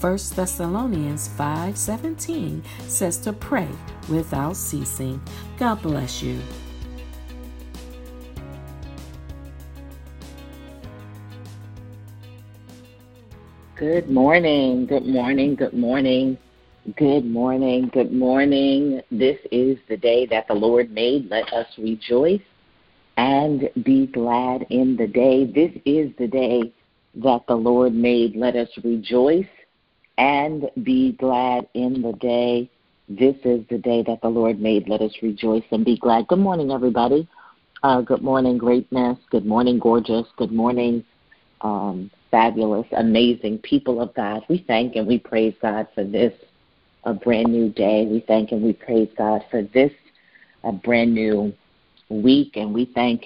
1 Thessalonians 5:17 says to pray without ceasing. God bless you. Good morning. Good morning. Good morning. Good morning. Good morning. This is the day that the Lord made. Let us rejoice and be glad in the day. This is the day that the Lord made. Let us rejoice and be glad in the day. This is the day that the Lord made. Let us rejoice and be glad. Good morning, everybody. Uh, good morning, greatness. Good morning, gorgeous. Good morning, um, fabulous, amazing people of God. We thank and we praise God for this a brand new day. We thank and we praise God for this a brand new week, and we thank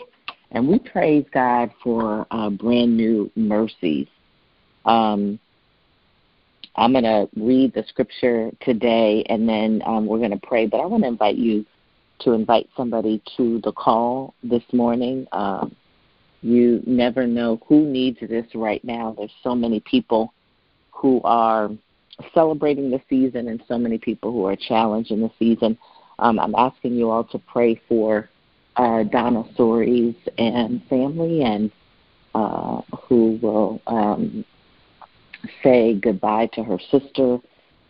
and we praise God for uh, brand new mercies. Um, I'm going to read the scripture today and then um, we're going to pray. But I want to invite you to invite somebody to the call this morning. Um, you never know who needs this right now. There's so many people who are celebrating the season and so many people who are challenged in the season. Um, I'm asking you all to pray for uh, Donna Soaries and family and uh, who will um, say goodbye to her sister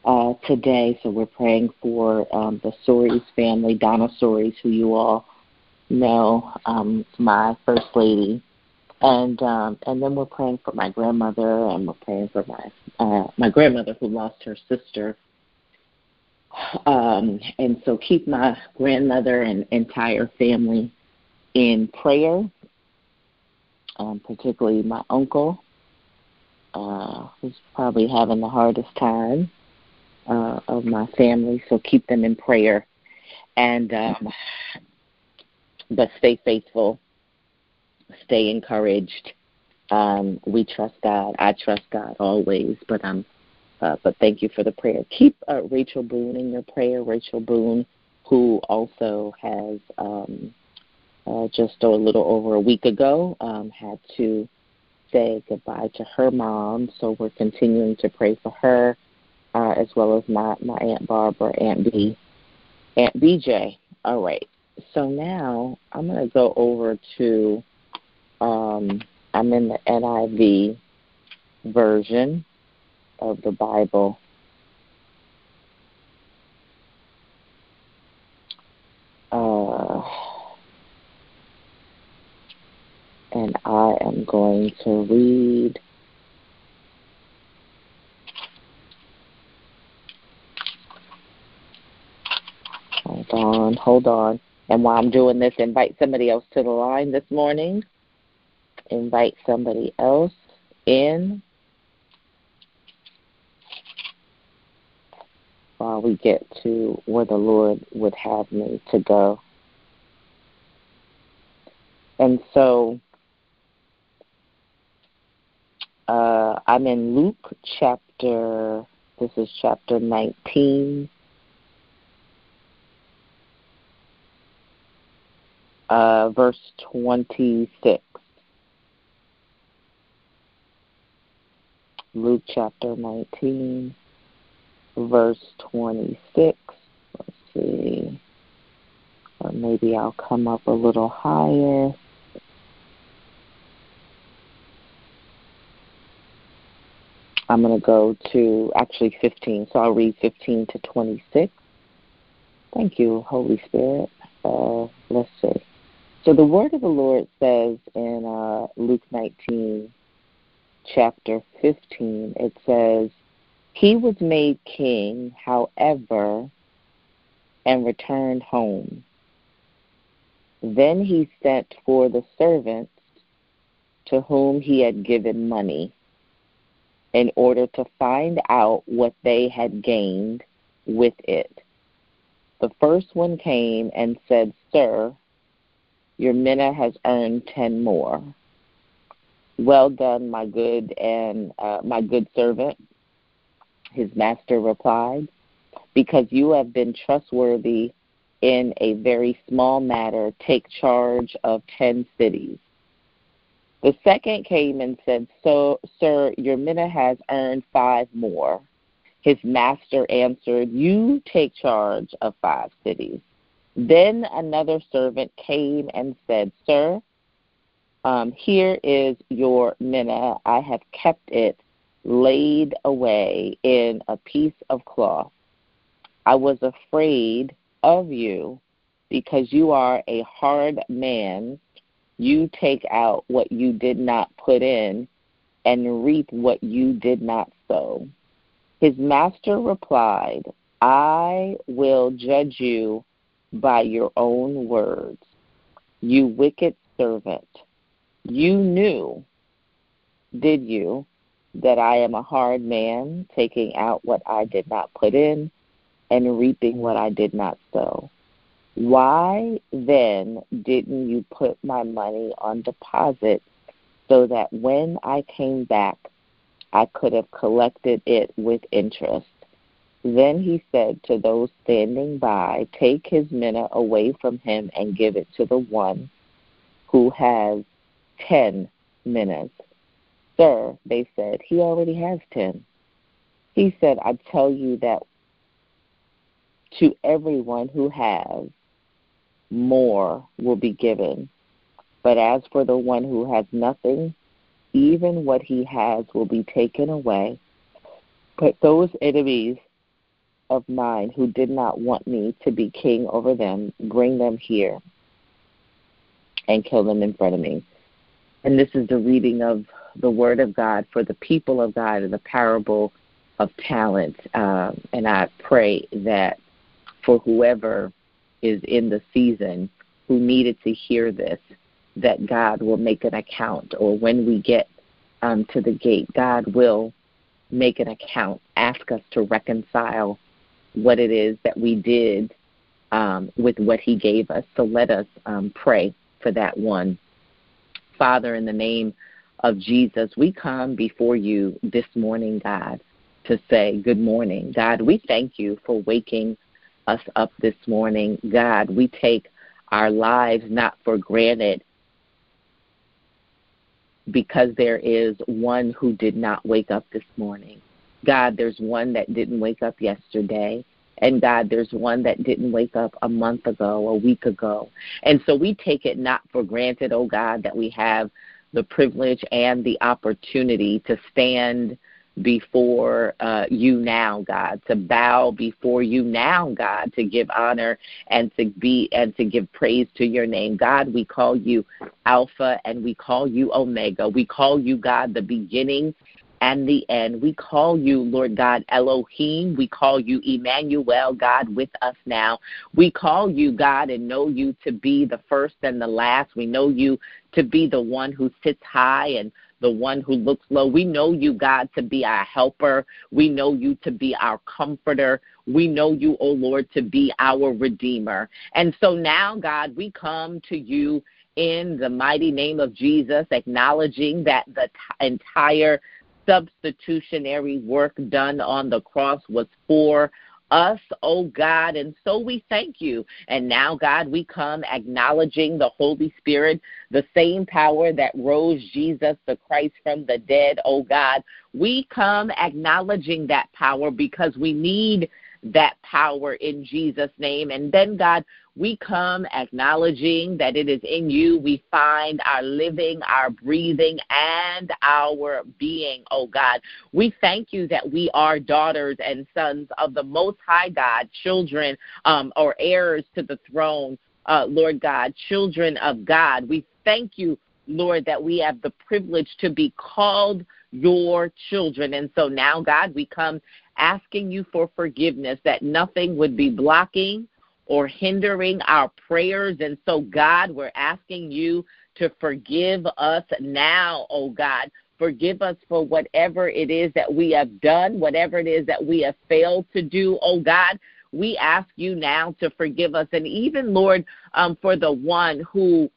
uh, today. So we're praying for um, the Soaries family, Donna Soaries, who you all know, um, my first lady, and um, and then we're praying for my grandmother, and we're praying for my uh, my grandmother who lost her sister. Um, and so keep my grandmother and entire family in prayer, um, particularly my uncle uh, who's probably having the hardest time uh, of my family. So keep them in prayer, and um, but stay faithful, stay encouraged. Um, we trust God. I trust God always, but um, uh, but thank you for the prayer. Keep uh, Rachel Boone in your prayer. Rachel Boone, who also has um, uh, just a little over a week ago um, had to say goodbye to her mom, so we're continuing to pray for her, uh, as well as my, my Aunt Barbara, Aunt B, Aunt BJ. All right. So now I'm going to go over to, um, I'm in the NIV version of the Bible. Uh, and I am going to read Hold on, hold on. And while I'm doing this, invite somebody else to the line this morning. Invite somebody else in while we get to where the Lord would have me to go. And so uh, I'm in Luke chapter, this is chapter 19. Uh, verse 26. Luke chapter 19, verse 26. Let's see. Or maybe I'll come up a little higher. I'm going to go to actually 15. So I'll read 15 to 26. Thank you, Holy Spirit. Uh, let's see. So the word of the Lord says in uh, Luke 19, chapter 15, it says, He was made king, however, and returned home. Then he sent for the servants to whom he had given money in order to find out what they had gained with it. The first one came and said, Sir, your mina has earned ten more. Well done, my good and uh, my good servant. His master replied, because you have been trustworthy in a very small matter, take charge of ten cities. The second came and said, So, Sir, your mina has earned five more. His master answered, You take charge of five cities. Then another servant came and said, Sir, um, here is your mina. I have kept it laid away in a piece of cloth. I was afraid of you because you are a hard man. You take out what you did not put in and reap what you did not sow. His master replied, I will judge you by your own words. You wicked servant, you knew, did you, that I am a hard man, taking out what I did not put in and reaping what I did not sow? Why then didn't you put my money on deposit so that when I came back, I could have collected it with interest? Then he said to those standing by, Take his mina away from him and give it to the one who has ten minas. Sir, they said, he already has ten. He said, I tell you that to everyone who has, more will be given. But as for the one who has nothing, even what he has will be taken away. But those enemies of mine who did not want me to be king over them, bring them here and kill them in front of me. And this is the reading of the Word of God for the people of God in the parable of talents. Um, and I pray that for whoever is in the season who needed to hear this, that God will make an account, or when we get um, to the gate, God will make an account, ask us to reconcile what it is that we did um, with what He gave us. So let us um, pray for that one. Father, in the name of Jesus, we come before you this morning, God, to say good morning. God, we thank you for waking us up this morning. God, we take our lives not for granted because there is one who did not wake up this morning. God, there's one that didn't wake up yesterday. And God, there's one that didn't wake up a month ago, a week ago. And so we take it not for granted, oh God, that we have the privilege and the opportunity to stand before uh, you now, God, to bow before you now, God, to give honor and to be and to give praise to your name. God, we call you Alpha and we call you Omega. We call you, God, the beginning and the end. We call you, Lord God, Elohim. We call you Emmanuel, God, with us now. We call you, God, and know you to be the first and the last. We know you to be the one who sits high and the one who looks low. We know you, God, to be our helper. We know you to be our comforter. We know you, O oh Lord, to be our redeemer. And so now, God, we come to you in the mighty name of Jesus, acknowledging that the t- entire substitutionary work done on the cross was for us, oh God. And so we thank you. And now, God, we come acknowledging the Holy Spirit, the same power that rose Jesus the Christ from the dead, oh God. We come acknowledging that power because we need that power in Jesus' name. And then, God, we come acknowledging that it is in you we find our living, our breathing, and our being, oh God. We thank you that we are daughters and sons of the Most High God, children um, or heirs to the throne uh, Lord God, children of God. We thank you, Lord, that we have the privilege to be called your children. And so now, God, we come asking you for forgiveness, that nothing would be blocking or hindering our prayers. And so, God, we're asking you to forgive us now, oh God. Forgive us for whatever it is that we have done, whatever it is that we have failed to do, oh God. We ask you now to forgive us. And even, Lord, um, for the one who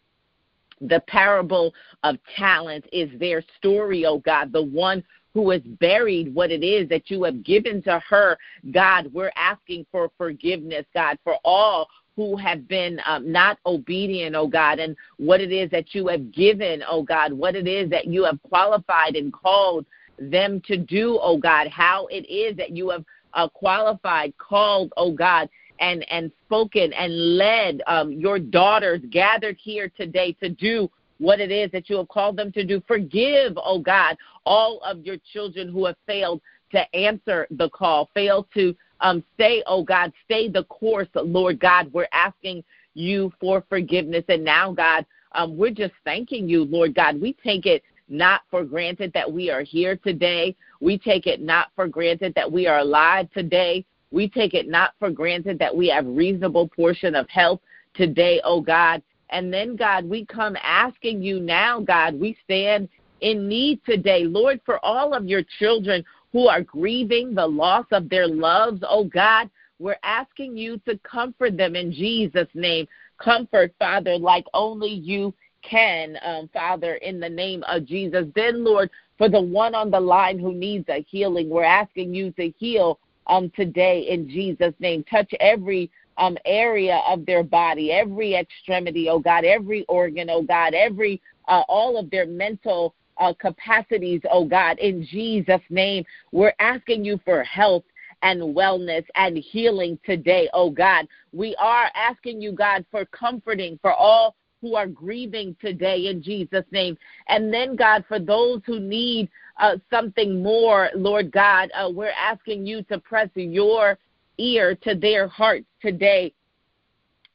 the parable of talent is their story, oh God, the one who has buried what it is that you have given to her. God, we're asking for forgiveness, God, for all who have been um, not obedient, oh God, and what it is that you have given, oh God, what it is that you have qualified and called them to do, oh God, how it is that you have uh, qualified, called, oh God, and and spoken and led um, your daughters gathered here today to do what it is that you have called them to do. Forgive, oh God, all of your children who have failed to answer the call, failed to um, stay, oh God, stay the course, Lord God. We're asking you for forgiveness. And now, God, um, we're just thanking you, Lord God. We take it not for granted that we are here today. We take it not for granted that we are alive today. We take it not for granted that we have reasonable portion of health today, oh God. And then, God, we come asking you now, God, we stand in need today, Lord, for all of your children who are grieving the loss of their loves, oh God. We're asking you to comfort them in Jesus' name. Comfort, Father, like only you can, um, Father, in the name of Jesus. Then, Lord, for the one on the line who needs a healing, we're asking you to heal um, today in Jesus' name. Touch every um, area of their body, every extremity, oh God, every organ, oh God, every uh, all of their mental uh, capacities, oh God, in Jesus' name. We're asking you for health and wellness and healing today, oh God. We are asking you, God, for comforting for all who are grieving today in Jesus' name. And then, God, for those who need uh, something more, Lord God, uh, we're asking you to press your ear to their hearts today.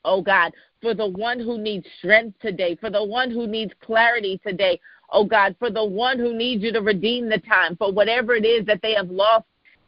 Oh God, for the one who needs strength today, for the one who needs clarity today, oh God, for the one who needs you to redeem the time, for whatever it is that they have lost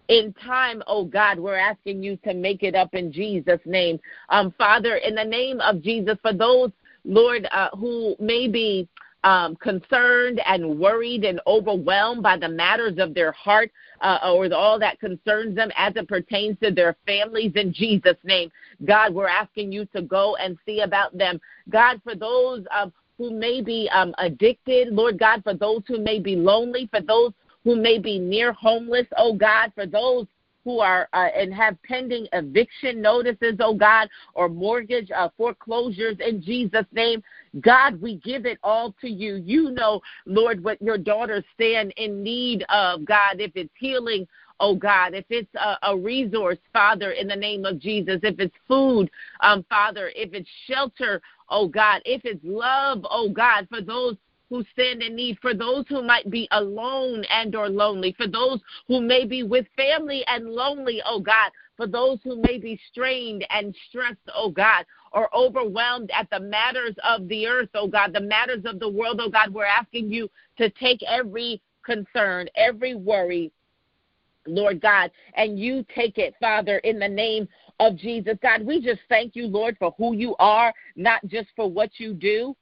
in time, oh God, we're asking you to make it up in Jesus' name. Um, Father, in the name of Jesus, for those, Lord, uh, who may be um, concerned and worried and overwhelmed by the matters of their heart uh, or all that concerns them as it pertains to their families in Jesus' name. God, we're asking you to go and see about them. God, for those um, who may be um, addicted, Lord God, for those who may be lonely, for those who may be near homeless, oh God, for those who are uh, and have pending eviction notices, oh God, or mortgage uh, foreclosures in Jesus' name. God, we give it all to you. You know, Lord, what your daughters stand in need of, God, if it's healing. Oh God, if it's a, a resource, Father, in the name of Jesus, if it's food, um, Father, if it's shelter, oh God, if it's love, oh God, for those who stand in need, for those who might be alone and or lonely, for those who may be with family and lonely, oh God, for those who may be strained and stressed, oh God, or overwhelmed at the matters of the earth, oh God, the matters of the world, oh God, we're asking you to take every concern, every worry, Lord God, and you take it, Father, in the name of Jesus. God, we just thank you, Lord, for who you are, not just for what you do.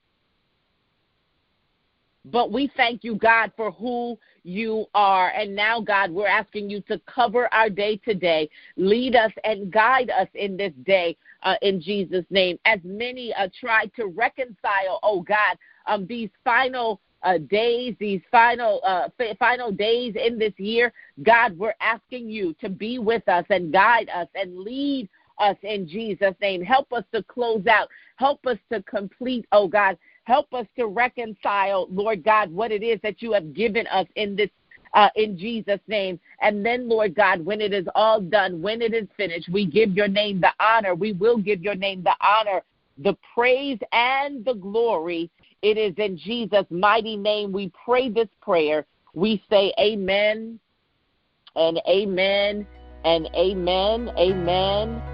But we thank you, God, for who you are. And now, God, we're asking you to cover our day today. Lead us and guide us in this day uh, in Jesus' name. As many uh, try to reconcile, oh God, um, these final uh, days, these final uh, f- final days in this year, God, we're asking you to be with us and guide us and lead us in Jesus' name. Help us to close out. Help us to complete, oh God, Help us to reconcile, Lord God, what it is that you have given us in this uh, in Jesus' name. And then, Lord God, when it is all done, when it is finished, we give your name the honor. We will give your name the honor, the praise, and the glory. It is in Jesus' mighty name we pray this prayer. We say amen and amen and amen, amen